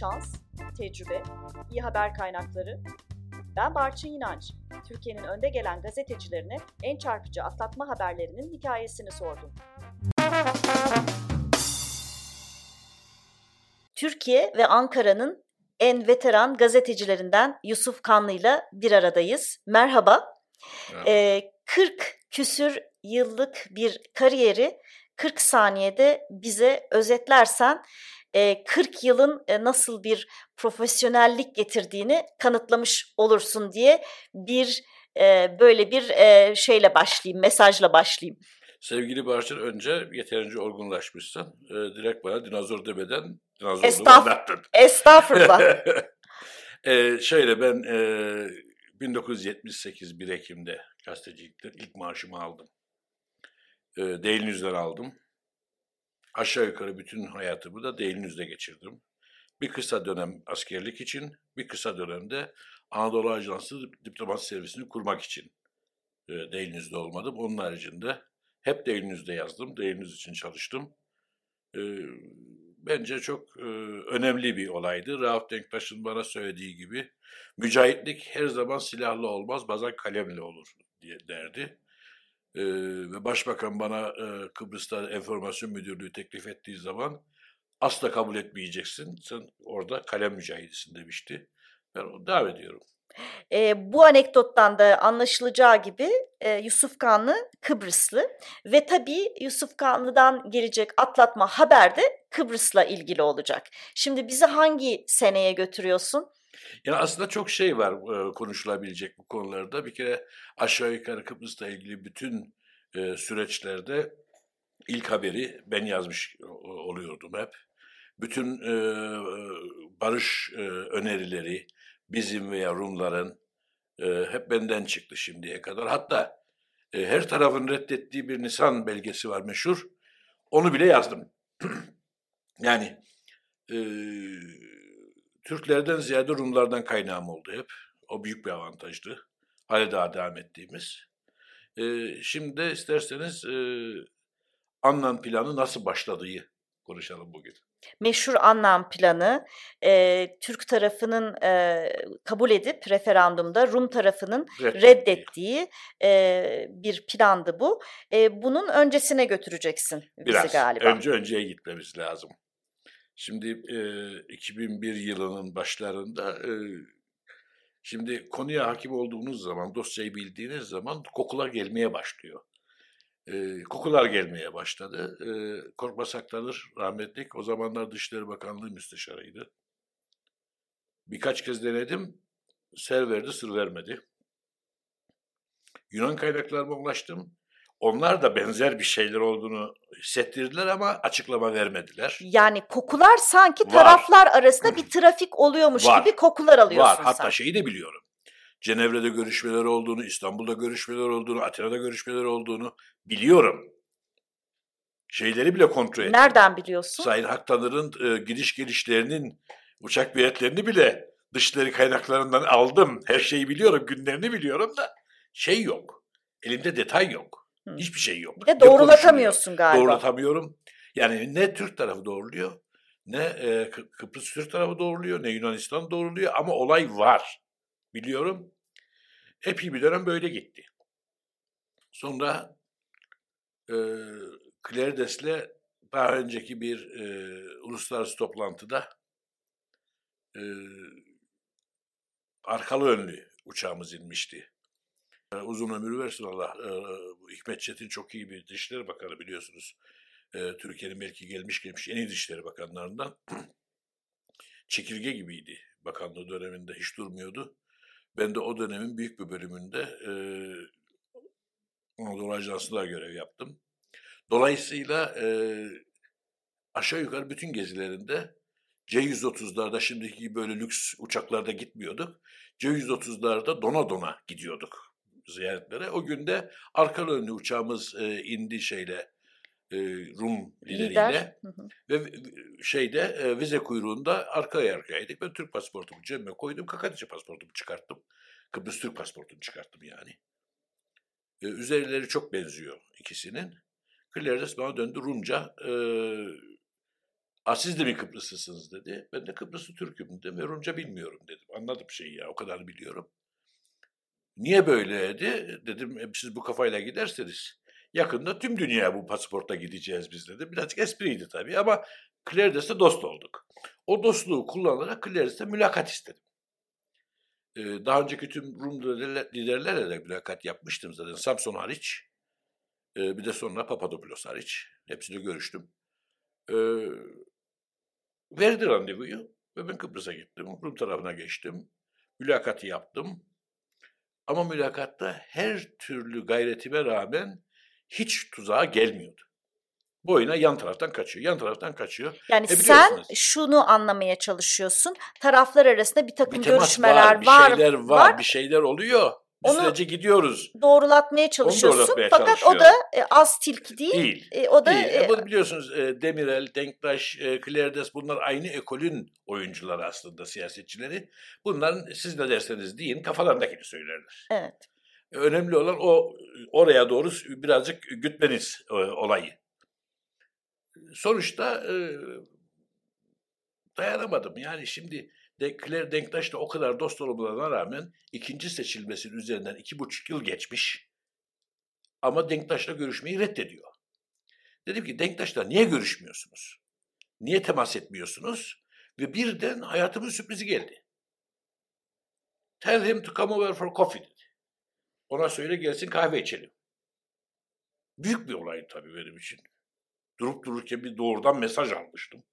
şans, tecrübe, iyi haber kaynakları. Ben Barçın İnanç. Türkiye'nin önde gelen gazetecilerine en çarpıcı atlatma haberlerinin hikayesini sordum. Türkiye ve Ankara'nın en veteran gazetecilerinden Yusuf Kanlı ile bir aradayız. Merhaba. Merhaba. Ee, 40 küsür yıllık bir kariyeri 40 saniyede bize özetlersen 40 yılın nasıl bir profesyonellik getirdiğini kanıtlamış olursun diye bir böyle bir şeyle başlayayım, mesajla başlayayım. Sevgili Barçın önce yeterince olgunlaşmışsın. direkt bana dinozor demeden dinozor Estağf anlattın. Estağfurullah. e, şöyle ben e, 1978 1 Ekim'de gazetecilikten ilk maaşımı aldım. E, Daily News'den aldım. Aşağı yukarı bütün hayatımı da News'de geçirdim. Bir kısa dönem askerlik için, bir kısa dönemde Anadolu Ajansı diplomat servisini kurmak için e, olmadım. Onun haricinde hep News'de yazdım. News için çalıştım. E, bence çok e, önemli bir olaydı. Rauf Denktaş'ın bana söylediği gibi mücahitlik her zaman silahlı olmaz, bazen kalemle olur diye derdi. Ve başbakan bana e, Kıbrıs'ta enformasyon müdürlüğü teklif ettiği zaman asla kabul etmeyeceksin. Sen orada kalem mücahidisin demişti. Ben devam ediyorum. E, bu anekdottan da anlaşılacağı gibi e, Yusuf Kanlı Kıbrıslı ve tabii Yusuf Kanlı'dan gelecek atlatma haber de Kıbrıs'la ilgili olacak. Şimdi bizi hangi seneye götürüyorsun? Yani aslında çok şey var e, konuşulabilecek bu konularda. Bir kere aşağı yukarı Kıbrıs'la ilgili bütün e, süreçlerde ilk haberi ben yazmış oluyordum hep. Bütün e, barış e, önerileri bizim veya Rumların e, hep benden çıktı şimdiye kadar. Hatta e, her tarafın reddettiği bir Nisan belgesi var meşhur. Onu bile yazdım. yani e, Türklerden ziyade Rumlardan kaynağım oldu hep. O büyük bir avantajdı. Hala daha devam ettiğimiz. E, şimdi de isterseniz e, Annan planı nasıl başladığı konuşalım bugün. Meşhur anlam planı e, Türk tarafının e, kabul edip referandumda Rum tarafının reddettiği, reddettiği e, bir plandı bu. E, bunun öncesine götüreceksin bizi Biraz, galiba. Önce önceye gitmemiz lazım. Şimdi e, 2001 yılının başlarında e, şimdi konuya hakim olduğunuz zaman, dosyayı bildiğiniz zaman kokular gelmeye başlıyor e, kokular gelmeye başladı. E, Korkmaz Aktanır rahmetlik o zamanlar Dışişleri Bakanlığı müsteşarıydı. Birkaç kez denedim, ser verdi, sır vermedi. Yunan kaynaklarıma ulaştım. Onlar da benzer bir şeyler olduğunu hissettirdiler ama açıklama vermediler. Yani kokular sanki taraflar Var. arasında bir trafik oluyormuş Var. gibi kokular alıyorsun Var. Hatta şeyi de biliyorum. Cenevre'de görüşmeler olduğunu, İstanbul'da görüşmeler olduğunu, Atina'da görüşmeler olduğunu biliyorum. Şeyleri bile kontrol ettim. Nereden biliyorsun? Sayın Haktanır'ın e, gidiş gelişlerinin, uçak biletlerini bile dışları kaynaklarından aldım. Her şeyi biliyorum, günlerini biliyorum da şey yok. Elimde detay yok. Hı. Hiçbir şey yok. Bir de doğrulatamıyorsun galiba. Doğrulatamıyorum. Yani ne Türk tarafı doğruluyor, ne e, Kıbrıs Türk tarafı doğruluyor, ne Yunanistan doğruluyor ama olay var biliyorum. Epey bir dönem böyle gitti. Sonra e, Clarides'le daha önceki bir e, uluslararası toplantıda e, arkalı önlü uçağımız inmişti. E, uzun ömür versin Allah. E, Hikmet Çetin çok iyi bir Dışişleri Bakanı biliyorsunuz. E, Türkiye'nin belki gelmiş gelmiş en iyi Dışişleri Bakanlarından. Çekirge gibiydi bakanlığı döneminde hiç durmuyordu. Ben de o dönemin büyük bir bölümünde e, Anadolu Ajansı'nda görev yaptım. Dolayısıyla e, aşağı yukarı bütün gezilerinde C-130'larda şimdiki böyle lüks uçaklarda gitmiyorduk. C-130'larda dona dona gidiyorduk ziyaretlere. O günde arkalı önlü uçağımız e, indi şeyle e, Rum lideriyle ve şeyde e, vize kuyruğunda arkaya arkayaydık. Ben Türk pasaportumu cebime koydum, Kakadice pasaportumu çıkarttım. Kıbrıs Türk pasaportunu çıkarttım yani. E, üzerleri çok benziyor ikisinin. Clarides bana döndü Rumca. E, Ha siz de mi Kıbrıslısınız dedi. Ben de Kıbrıslı Türk'üm dedim. Ve Rumca bilmiyorum dedim. Anladım şeyi ya o kadar biliyorum. Niye böyle dedi. Dedim "E, siz bu kafayla giderseniz yakında tüm dünya bu pasaportla gideceğiz biz dedi. Birazcık espriydi tabii ama Clarides'te dost olduk. O dostluğu kullanarak Clarides'te mülakat istedim. Ee, daha önceki tüm Rum liderler- liderlerle de mülakat yapmıştım zaten. Samson hariç. Ee, bir de sonra Papadopoulos hariç. Hepsiyle görüştüm. Ee, verdi randevuyu ve ben Kıbrıs'a gittim. Rum tarafına geçtim. Mülakatı yaptım. Ama mülakatta her türlü gayretime rağmen hiç tuzağa gelmiyordu. Boyuna yan taraftan kaçıyor, yan taraftan kaçıyor. Yani E, sen şunu anlamaya çalışıyorsun. Taraflar arasında bir takım Bir görüşmeler var, bir var, şeyler var, var. bir şeyler oluyor. Bir Onu- sürece gidiyoruz. doğrulatmaya çalışıyorsun. doğrulatmaya Fakat o da e, az tilki değil. Değil. E, o da Değil. e, E, bunu biliyorsunuz e, Demirel, Denktaş, e, Clarides bunlar aynı ekolün oyuncuları aslında siyasetçileri. Bunların siz ne derseniz deyin kafalarındakini söylerler. evet. E, Önemli olan o oraya doğru birazcık gütmeniz e, olayı. Sonuçta e, dayanamadım. Yani şimdi de, Claire Denktaş'la o kadar dost olmalarına rağmen ikinci seçilmesinin üzerinden iki buçuk yıl geçmiş. Ama Denktaş'la görüşmeyi reddediyor. Dedim ki Denktaş'la niye görüşmüyorsunuz? Niye temas etmiyorsunuz? Ve birden hayatımın sürprizi geldi. Tell him to come over for coffee dedi. Ona söyle gelsin kahve içelim. Büyük bir olay tabii benim için. Durup dururken bir doğrudan mesaj almıştım.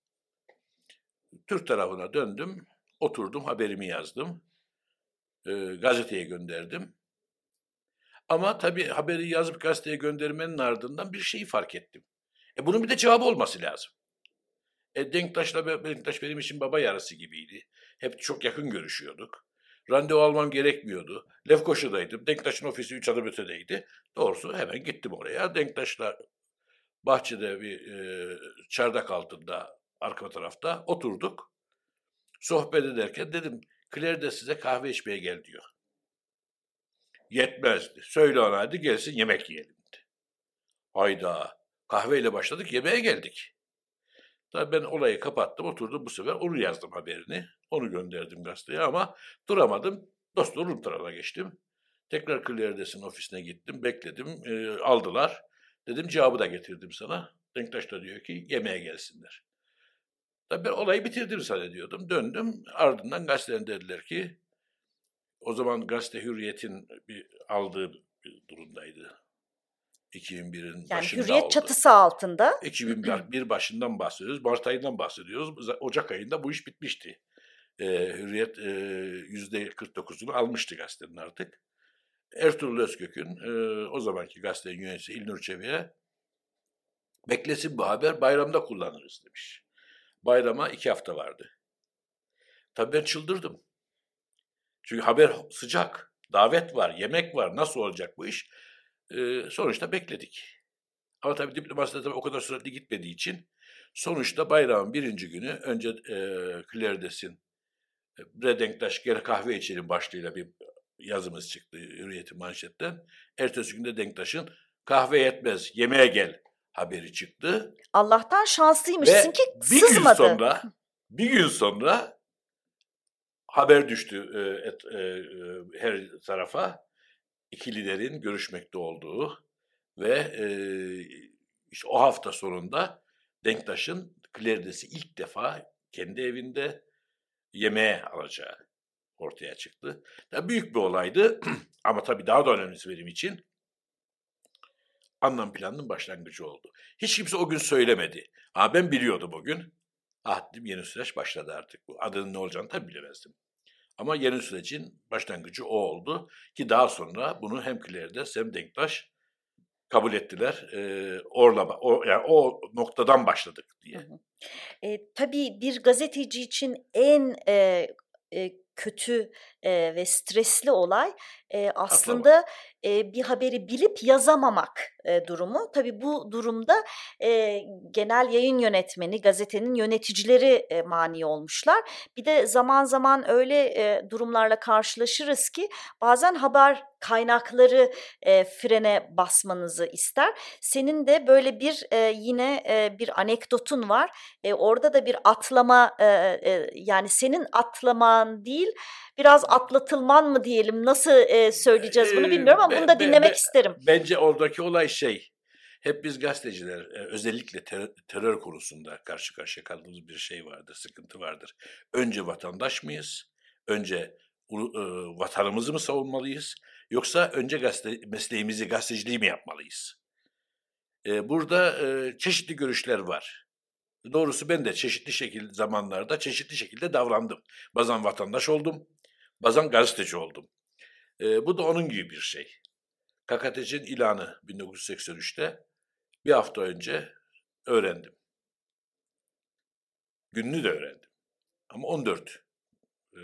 Türk tarafına döndüm, oturdum, haberimi yazdım. Ee, gazeteye gönderdim. Ama tabii haberi yazıp gazeteye göndermenin ardından bir şeyi fark ettim. E bunun bir de cevabı olması lazım. E Denktaş'la Denktaş benim için baba yarısı gibiydi. Hep çok yakın görüşüyorduk. Randevu almam gerekmiyordu. Lefkoşa'daydım. Denktaş'ın ofisi üç adım ötedeydi. Doğrusu hemen gittim oraya. Denktaş'la bahçede bir e, çardak altında arka tarafta oturduk. Sohbet ederken dedim Claire de size kahve içmeye gel diyor. Yetmezdi. Söyle ona hadi gelsin yemek yiyelim dedi. Hayda. Kahveyle başladık yemeğe geldik. Tabii ben olayı kapattım oturdum bu sefer onu yazdım haberini. Onu gönderdim gazeteye ama duramadım. Dost Rum tarafına geçtim. Tekrar Claire'desin ofisine gittim. Bekledim. e, aldılar. Dedim cevabı da getirdim sana. Denktaş da diyor ki yemeğe gelsinler. Tabii ben olayı bitirdim zannediyordum. Döndüm. Ardından gazeteden dediler ki o zaman gazete Hürriyet'in bir aldığı bir durumdaydı. 2001'in Yani başında hürriyet oldu. çatısı altında 2001 başından bahsediyoruz. Mart ayından bahsediyoruz. Ocak ayında bu iş bitmişti. Ee, Hürriyet e, yüzde 49'unu almıştı gazetenin artık. Ertuğrul Özkök'ün e, o zamanki gazetenin yöneticisi İlnur Çevik'e beklesin bu haber bayramda kullanırız demiş. Bayrama iki hafta vardı. Tabii ben çıldırdım. Çünkü haber sıcak, davet var, yemek var, nasıl olacak bu iş? Ee, sonuçta bekledik. Ama tabii diplomasi de tabii o kadar süratli gitmediği için sonuçta bayramın birinci günü önce e, Claire'desin bre Denktaş gel kahve içelim başlığıyla bir yazımız çıktı Hürriyet'in manşetten. Ertesi günde Denktaş'ın kahve yetmez yemeğe gel haberi çıktı. Allah'tan şanslıymışsın Ve ki bir gün sızmadı. sonra bir gün sonra haber düştü e, et, e, e, her tarafa iki liderin görüşmekte olduğu ve e, işte o hafta sonunda Denktaş'ın Claire'desi ilk defa kendi evinde yemeğe alacağı ortaya çıktı. Ya büyük bir olaydı ama tabii daha da önemlisi benim için anlam planının başlangıcı oldu. Hiç kimse o gün söylemedi. Ha ben biliyordum o gün. Ah dedim yeni süreç başladı artık bu. Adının ne olacağını tabii bilemezdim. Ama yeni sürecin başlangıcı o oldu. Ki daha sonra bunu hem Claire'des hem Denktaş kabul ettiler. Ee, orlama, o, yani o noktadan başladık diye. E, tabii bir gazeteci için en e, e, kötü e, ve stresli olay e, aslında e, bir haberi bilip yazamamak e, durumu. Tabii bu durumda e, genel yayın yönetmeni, gazetenin yöneticileri e, mani olmuşlar. Bir de zaman zaman öyle e, durumlarla karşılaşırız ki bazen haber kaynakları e, frene basmanızı ister. Senin de böyle bir e, yine e, bir anekdotun var. E, orada da bir atlama e, e, yani senin atlaman değil biraz atlatılman mı diyelim nasıl e, söyleyeceğiz bunu bilmiyorum ama bunu da dinlemek isterim. Bence oradaki olay şey hep biz gazeteciler özellikle ter- terör konusunda karşı karşıya kaldığımız bir şey vardır, sıkıntı vardır. Önce vatandaş mıyız? Önce e, vatanımızı mı savunmalıyız? Yoksa önce gazete, mesleğimizi, gazeteciliği mi yapmalıyız? E, burada e, çeşitli görüşler var. Doğrusu ben de çeşitli şekilde zamanlarda çeşitli şekilde davrandım. Bazen vatandaş oldum, bazen gazeteci oldum. E, bu da onun gibi bir şey. KKTC'nin ilanı 1983'te bir hafta önce öğrendim. Gününü de öğrendim. Ama 14 e,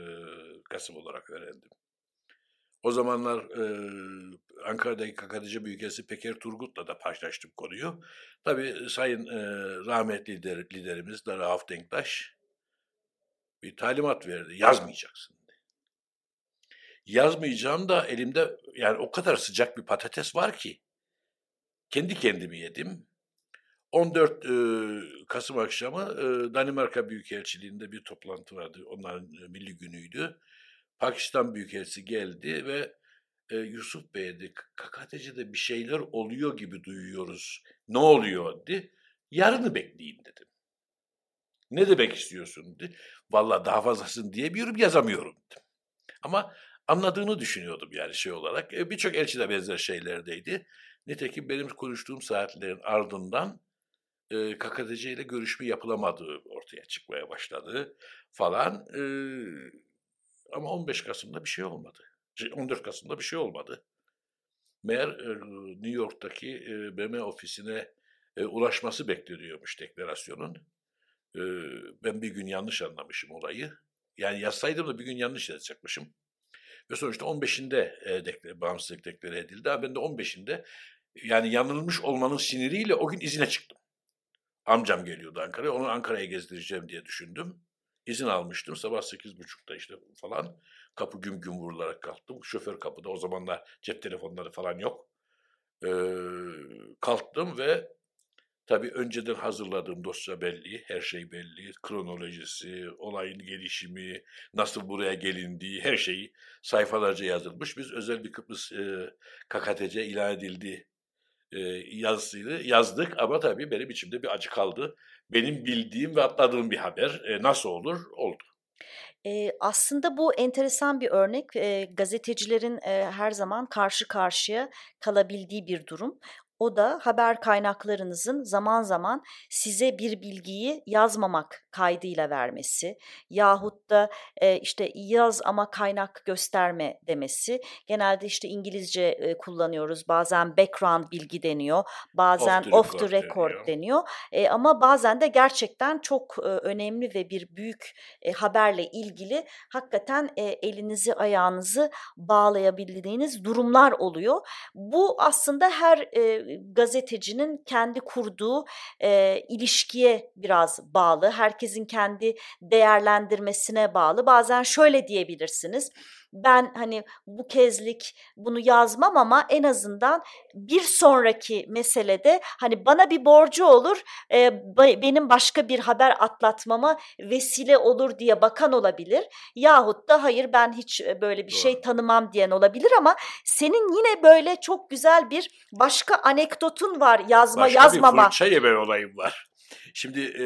Kasım olarak öğrendim. O zamanlar e, Ankara'daki KKTC Büyükelçisi Peker Turgut'la da paylaştım konuyu. Tabii Sayın e, rahmetli lider, liderimiz de Rauf Denktaş bir talimat verdi. Yazmayacaksın. Yazmayacağım da elimde yani o kadar sıcak bir patates var ki kendi kendimi yedim. 14 e, Kasım akşamı e, Danimarka Büyükelçiliğinde bir toplantı vardı. Onların e, milli günüydü. Pakistan Büyükelçisi geldi ve e, Yusuf Bey dedi, KKTC'de bir şeyler oluyor gibi duyuyoruz. Ne oluyor dedi. Yarını bekleyin dedim. Ne demek istiyorsun dedi. Valla daha fazlasını diyemiyorum yazamıyorum dedim. Ama anladığını düşünüyordum yani şey olarak. E, Birçok elçi de benzer şeylerdeydi. Nitekim benim konuştuğum saatlerin ardından e, KKTC ile görüşme yapılamadığı ortaya çıkmaya başladı falan. E, ama 15 Kasım'da bir şey olmadı. 14 şey, Kasım'da bir şey olmadı. Meğer e, New York'taki e, BM ofisine e, ulaşması bekleniyormuş deklarasyonun. E, ben bir gün yanlış anlamışım olayı. Yani yazsaydım da bir gün yanlış yazacakmışım. Ve sonuçta 15'inde e, deklar, bağımsızlık deklare edildi. Ben de 15'inde yani yanılmış olmanın siniriyle o gün izine çıktım. Amcam geliyordu Ankara'ya. Onu Ankara'ya gezdireceğim diye düşündüm. İzin almıştım. Sabah sekiz buçukta işte falan. Kapı güm güm vurularak kalktım. Şoför kapıda. O zamanlar cep telefonları falan yok. Ee, kalktım ve tabii önceden hazırladığım dosya belli. Her şey belli. Kronolojisi, olayın gelişimi, nasıl buraya gelindiği her şeyi sayfalarca yazılmış. Biz özel bir Kıbrıs e, KKTC ilan edildi e, yazısıydı. Yazdık ama tabii benim içimde bir acı kaldı. Benim bildiğim ve atladığım bir haber. E, nasıl olur? Oldu. E, aslında bu enteresan bir örnek. E, gazetecilerin e, her zaman karşı karşıya kalabildiği bir durum. O da haber kaynaklarınızın zaman zaman size bir bilgiyi yazmamak kaydıyla vermesi yahut da e, işte yaz ama kaynak gösterme demesi. Genelde işte İngilizce e, kullanıyoruz. Bazen background bilgi deniyor. Bazen off the, off the record deniyor. deniyor. E, ama bazen de gerçekten çok e, önemli ve bir büyük e, haberle ilgili hakikaten e, elinizi ayağınızı bağlayabildiğiniz durumlar oluyor. Bu aslında her e, gazetecinin kendi kurduğu e, ilişkiye biraz bağlı. Herkesin kendi değerlendirmesine bağlı. Bazen şöyle diyebilirsiniz ben hani bu kezlik bunu yazmam ama en azından bir sonraki meselede hani bana bir borcu olur e, benim başka bir haber atlatmama vesile olur diye bakan olabilir. Yahut da hayır ben hiç böyle bir şey Doğru. şey tanımam diyen olabilir ama senin yine böyle çok güzel bir başka anekdotun var yazma başka yazmama. Başka bir fırça yeme olayım var. Şimdi e,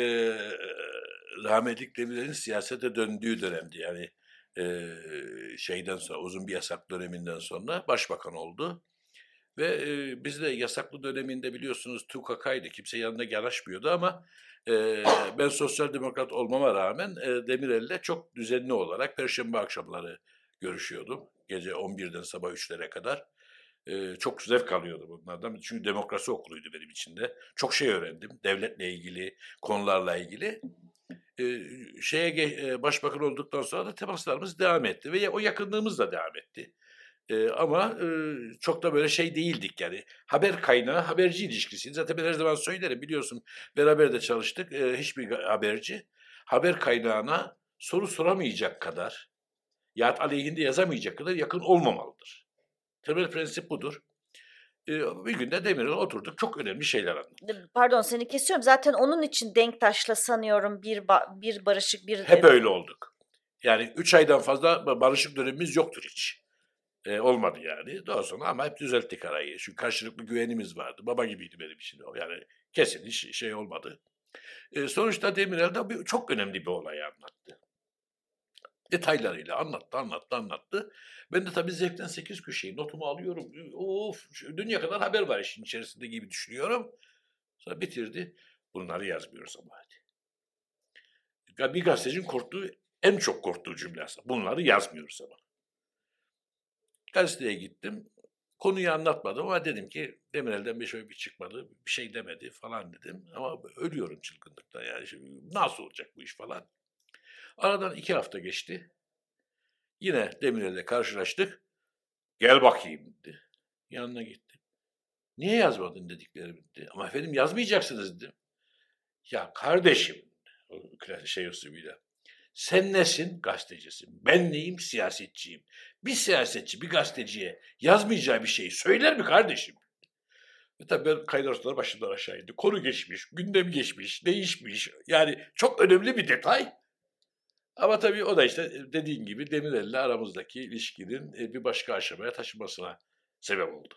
rahmetli Demirel'in siyasete döndüğü dönemdi yani şeyden sonra uzun bir yasak döneminden sonra başbakan oldu. Ve biz de yasaklı döneminde biliyorsunuz TUKK'ydı. Kimse yanına yanaşmıyordu ama ben sosyal demokrat olmama rağmen e, Demirel'le çok düzenli olarak perşembe akşamları görüşüyordum. Gece 11'den sabah 3'lere kadar. Çok zevk alıyordum bunlardan. Çünkü demokrasi okuluydu benim için de. Çok şey öğrendim. Devletle ilgili, konularla ilgili. E, şeye başbakan olduktan sonra da temaslarımız devam etti ve o yakınlığımız da devam etti. Ama çok da böyle şey değildik yani. Haber kaynağı haberci ilişkisiydi. Zaten ben her zaman söylerim biliyorsun beraber de çalıştık. Hiçbir haberci haber kaynağına soru soramayacak kadar ya aleyhinde yazamayacak kadar yakın olmamalıdır. Temel prensip budur. Bir günde Demirel oturduk. Çok önemli şeyler anlattık. Pardon seni kesiyorum. Zaten onun için Denktaş'la sanıyorum bir ba- bir barışık bir... Hep öyle olduk. Yani üç aydan fazla barışık dönemimiz yoktur hiç. Ee, olmadı yani. Daha sonra ama hep düzelttik arayı. Çünkü karşılıklı güvenimiz vardı. Baba gibiydi benim için o. Yani kesin hiç şey olmadı. Ee, sonuçta Demirel de bir, çok önemli bir olayı anlattı. Detaylarıyla anlattı, anlattı, anlattı. Ben de tabii zevkten sekiz köşeyi notumu alıyorum. Of dünya kadar haber var işin içerisinde gibi düşünüyorum. Sonra bitirdi. Bunları yazmıyoruz ama hadi. Bir gazetecinin korktuğu, en çok korktuğu cümle. Bunları yazmıyoruz ama. Gazeteye gittim. Konuyu anlatmadım ama dedim ki Demirel'den bir şey bir çıkmadı, bir şey demedi falan dedim. Ama ölüyorum çılgınlıktan yani. Şimdi nasıl olacak bu iş falan. Aradan iki hafta geçti. Yine Demirel'le karşılaştık. Gel bakayım dedi. Yanına gittim. Niye yazmadın dediklerimi dedi. Ama efendim yazmayacaksınız dedim. Ya kardeşim, şey usulüyle. Sen nesin? Gazetecisin. Ben neyim? Siyasetçiyim. Bir siyasetçi bir gazeteciye yazmayacağı bir şeyi söyler mi kardeşim? Ve tabii ben kaynar başından aşağı indi. Konu geçmiş, gündem geçmiş, değişmiş. Yani çok önemli bir detay. Ama tabii o da işte dediğin gibi Demirel'le aramızdaki ilişkinin bir başka aşamaya taşımasına sebep oldu.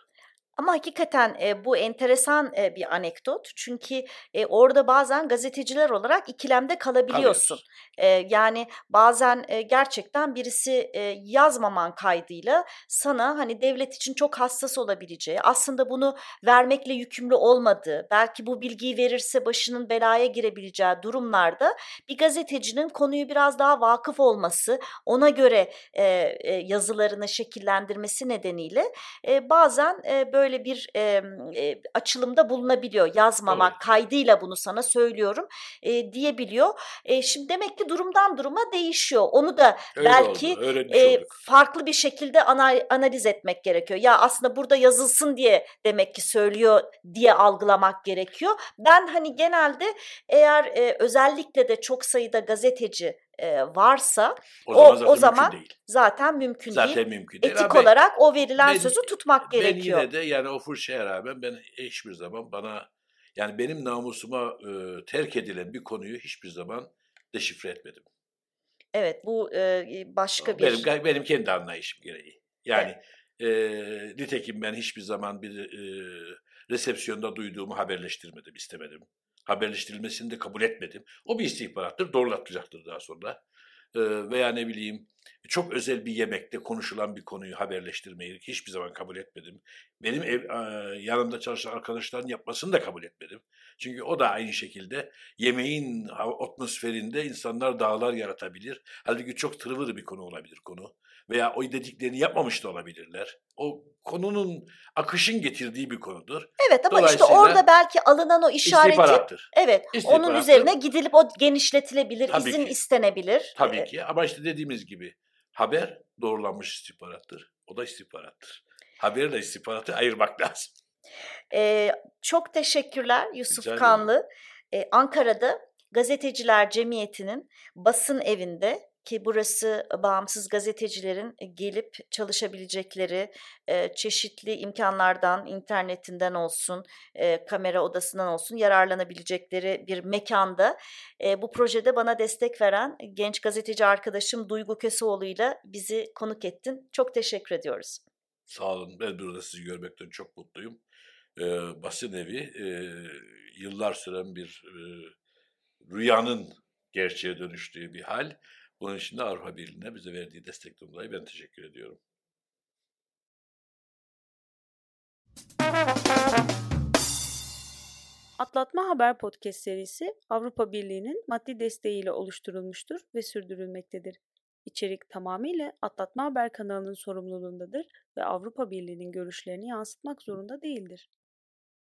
Ama hakikaten e, bu enteresan e, bir anekdot. Çünkü e, orada bazen gazeteciler olarak ikilemde kalabiliyorsun. E, yani bazen e, gerçekten birisi e, yazmaman kaydıyla sana hani devlet için çok hassas olabileceği, aslında bunu vermekle yükümlü olmadığı, belki bu bilgiyi verirse başının belaya girebileceği durumlarda bir gazetecinin konuyu biraz daha vakıf olması, ona göre e, e, yazılarını şekillendirmesi nedeniyle e, bazen e, böyle böyle bir e, e, açılımda bulunabiliyor. Yazmamak evet. kaydıyla bunu sana söylüyorum e, diyebiliyor. E, şimdi demek ki durumdan duruma değişiyor. Onu da Öyle belki e, farklı bir şekilde analiz etmek gerekiyor. Ya aslında burada yazılsın diye demek ki söylüyor diye algılamak gerekiyor. Ben hani genelde eğer e, özellikle de çok sayıda gazeteci e, varsa o, o zaman, zaten, o zaman mümkün değil. zaten mümkün zaten değil. Mümkün değil. Etik Abi, olarak o verilen ben, sözü tutmak ben gerekiyor. Ben yine de yani o fırçaya rağmen ben hiçbir zaman bana yani benim namusuma e, terk edilen bir konuyu hiçbir zaman deşifre etmedim. Evet bu e, başka bir... Benim, benim kendi anlayışım gereği. Yani evet. e, nitekim ben hiçbir zaman bir e, resepsiyonda duyduğumu haberleştirmedim, istemedim haberleştirilmesini de kabul etmedim. O bir istihbarattır, doğrulatacaktır daha sonra. Ee, veya ne bileyim çok özel bir yemekte konuşulan bir konuyu haberleştirmeyi hiçbir zaman kabul etmedim. Benim ev, yanımda çalışan arkadaşların yapmasını da kabul etmedim. Çünkü o da aynı şekilde yemeğin atmosferinde insanlar dağlar yaratabilir. Halbuki çok tırvır bir konu olabilir konu. Veya o dediklerini yapmamış da olabilirler. O konunun akışın getirdiği bir konudur. Evet ama işte orada belki alınan o işareti evet onun üzerine gidilip o genişletilebilir, Tabii izin ki. istenebilir. Tabii evet. ki ama işte dediğimiz gibi haber doğrulanmış istihbarattır. O da istihbarattır. Haberle istihbaratı ayırmak lazım. Ee, çok teşekkürler Yusuf Rica Kanlı. Ee, Ankara'da Gazeteciler Cemiyeti'nin basın evinde ki burası bağımsız gazetecilerin gelip çalışabilecekleri e, çeşitli imkanlardan, internetinden olsun, e, kamera odasından olsun yararlanabilecekleri bir mekanda. E, bu projede bana destek veren genç gazeteci arkadaşım Duygu Köseoğlu ile bizi konuk ettin. Çok teşekkür ediyoruz. Sağ olun. Ben burada sizi görmekten çok mutluyum. Ee, basın evi e, yıllar süren bir e, rüyanın gerçeğe dönüştüğü bir hal. Bunun için de Avrupa Birliği'ne bize verdiği destekten dolayı ben teşekkür ediyorum. Atlatma Haber Podcast serisi Avrupa Birliği'nin maddi desteğiyle oluşturulmuştur ve sürdürülmektedir. İçerik tamamıyla Atlatma Haber kanalının sorumluluğundadır ve Avrupa Birliği'nin görüşlerini yansıtmak zorunda değildir.